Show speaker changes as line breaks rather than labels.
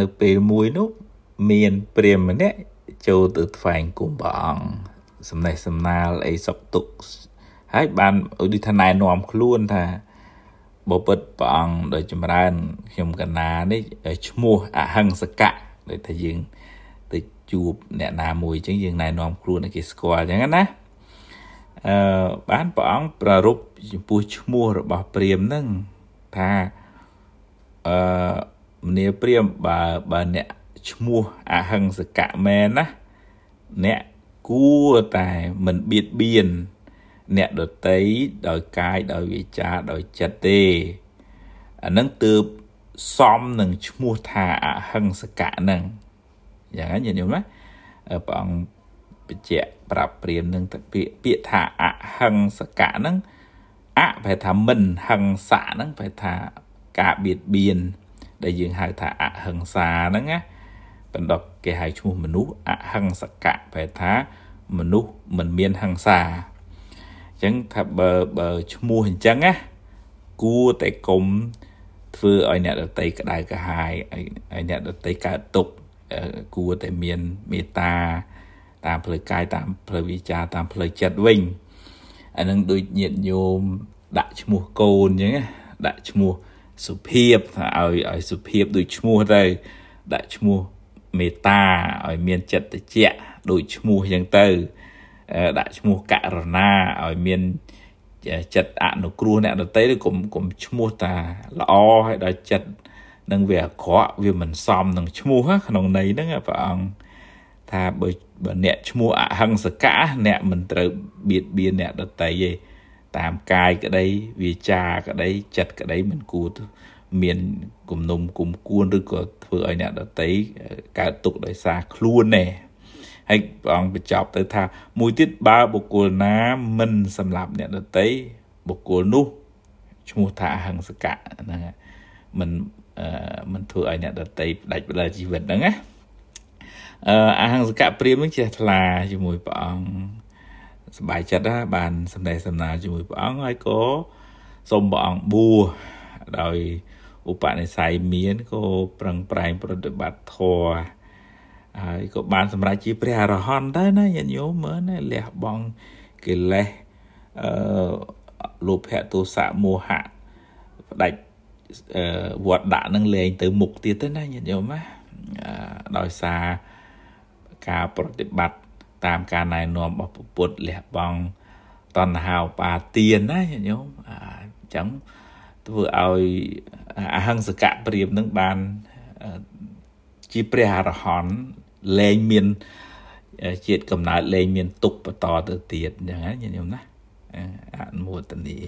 នៅពេលមួយនោះមានព្រាហ្មណ៍ម្នាក់ចូលទៅថ្វាយគុំព្រះអង្គសំណេះសំណាលអីសុកទុកហើយបានឧទាហរណ៍ណែនាំខ្លួនថាបពុតព្រះអង្គដោយចម្រើនខ្ញុំកណានេះឈ្មោះអហិង្សកៈដូចថាយើងទៅជួបអ្នកណាមួយអញ្ចឹងយើងណែនាំខ្លួនឲ្យគេស្គាល់អញ្ចឹងណាអឺបានព្រះអង្គប្រារព្ធចំពោះឈ្មោះរបស់ព្រាហ្មណ៍ហ្នឹងថាអឺ មនីព្រាហ្មណ៍បើបើអ្នកឈ្មោះអហិង្សកៈមែនណាអ្នកគួរតែមិនបៀតបៀនអ្នកដតីដោយកាយដោយវាចាដោយចិត្តទេអានឹងទើបសមនឹងឈ្មោះថាអហិង្សកៈហ្នឹងយ៉ាងណាញាតិញោមណាព្រះអង្គបញ្ជាក់ប្រាប់ព្រាមនឹងពាក្យពាក្យថាអហិង្សកៈហ្នឹងអប្រែថាមិនហិង្សៈហ្នឹងប្រែថាការបៀតបៀន ដែលយើងហៅថាអហិង្សាហ្នឹងណាបណ្ដុកគេហៅឈ្មោះមនុស្សអហិង្សកៈប្រែថាមនុស្សមិនមានហិង្សាអញ្ចឹងថាបើបើឈ្មោះអញ្ចឹងណាគួរតែកុំធ្វើឲ្យអ្នកដតីក្តៅក្រហាយឲ្យអ្នកដតីកើតទុក្ខគួរតែមានមេត្តាតាមផ្លូវកាយតាមផ្លូវវិចារតាមផ្លូវចិត្តវិញអានឹងដូចញាតញោមដាក់ឈ្មោះកូនអញ្ចឹងដាក់ឈ្មោះ សុភាពថាឲ្យឲ្យសុភាពដូចឈ្មោះទៅដាក់ឈ្មោះមេត្តាឲ្យមានចិត្តតិចដូចឈ្មោះអញ្ចឹងទៅដាក់ឈ្មោះករុណាឲ្យមានចិត្តអនុគ្រោះអ្នកដទៃឬកុំកុំឈ្មោះតាល្អហើយដល់ចិត្តនឹងវាអាក្រក់វាមិនសមនឹងឈ្មោះក្នុងន័យហ្នឹងព្រះអង្គថាបើបើអ្នកឈ្មោះអហិង្សកៈអ្នកមិនត្រូវបៀតបៀនអ្នកដទៃទេ តាមកាយក្តីវាចាក្តីចិត្តក្តីមិនគួរមានគំនុំគុំគួនឬក៏ធ្វើឲ្យអ្នកដតីកើតទុកដោយសារខ្លួនទេហើយព្រះអង្គបញ្ចប់ទៅថាមួយទៀតបើបុគ្គលណាមិនសម្លាប់អ្នកដតីបុគ្គលនោះឈ្មោះថាអហិង្សកៈហ្នឹងមិនអឺមិនធ្វើឲ្យអ្នកដតីផ្ដាច់ផ្ដាល់ជីវិតហ្នឹងណាអឺអហិង្សកៈព្រាមនឹងជ្រះថ្លាជាមួយព្រះអង្គ សប្បាយចិត្តណាបានសម្ដែងសំណាលជាមួយព្រះអង្គហើយក៏សូមព្រះអង្គបួដោយឧបនិស្ស័យមានក៏ប្រឹងប្រែងប្រតិបត្តិធម៌ហើយក៏បានសម្រេចជាព្រះអរហន្តដែរណាញាតិញោមមើលណាលះបង់កិលេសអឺលោភៈទោសៈមោហៈផ្ដាច់អឺវត្តដាក់នឹងលែងទៅមុខទៀតទៅណាញាតិញោមណាដោយសារការប្រតិបត្តិ តាមការណែនាំរបស់ពុទ្ធលះបង់តណ្ហាឧបាទានណាញាតិញោមអញ្ចឹងធ្វើឲ្យអហិង្សកៈព្រាមនឹងបានជាព្រះអរហន្តលែងមានជាតិកំណើតលែងមានទុកបន្តទៅទៀតអញ្ចឹងណាញាតិញោមណាអនុមោទនា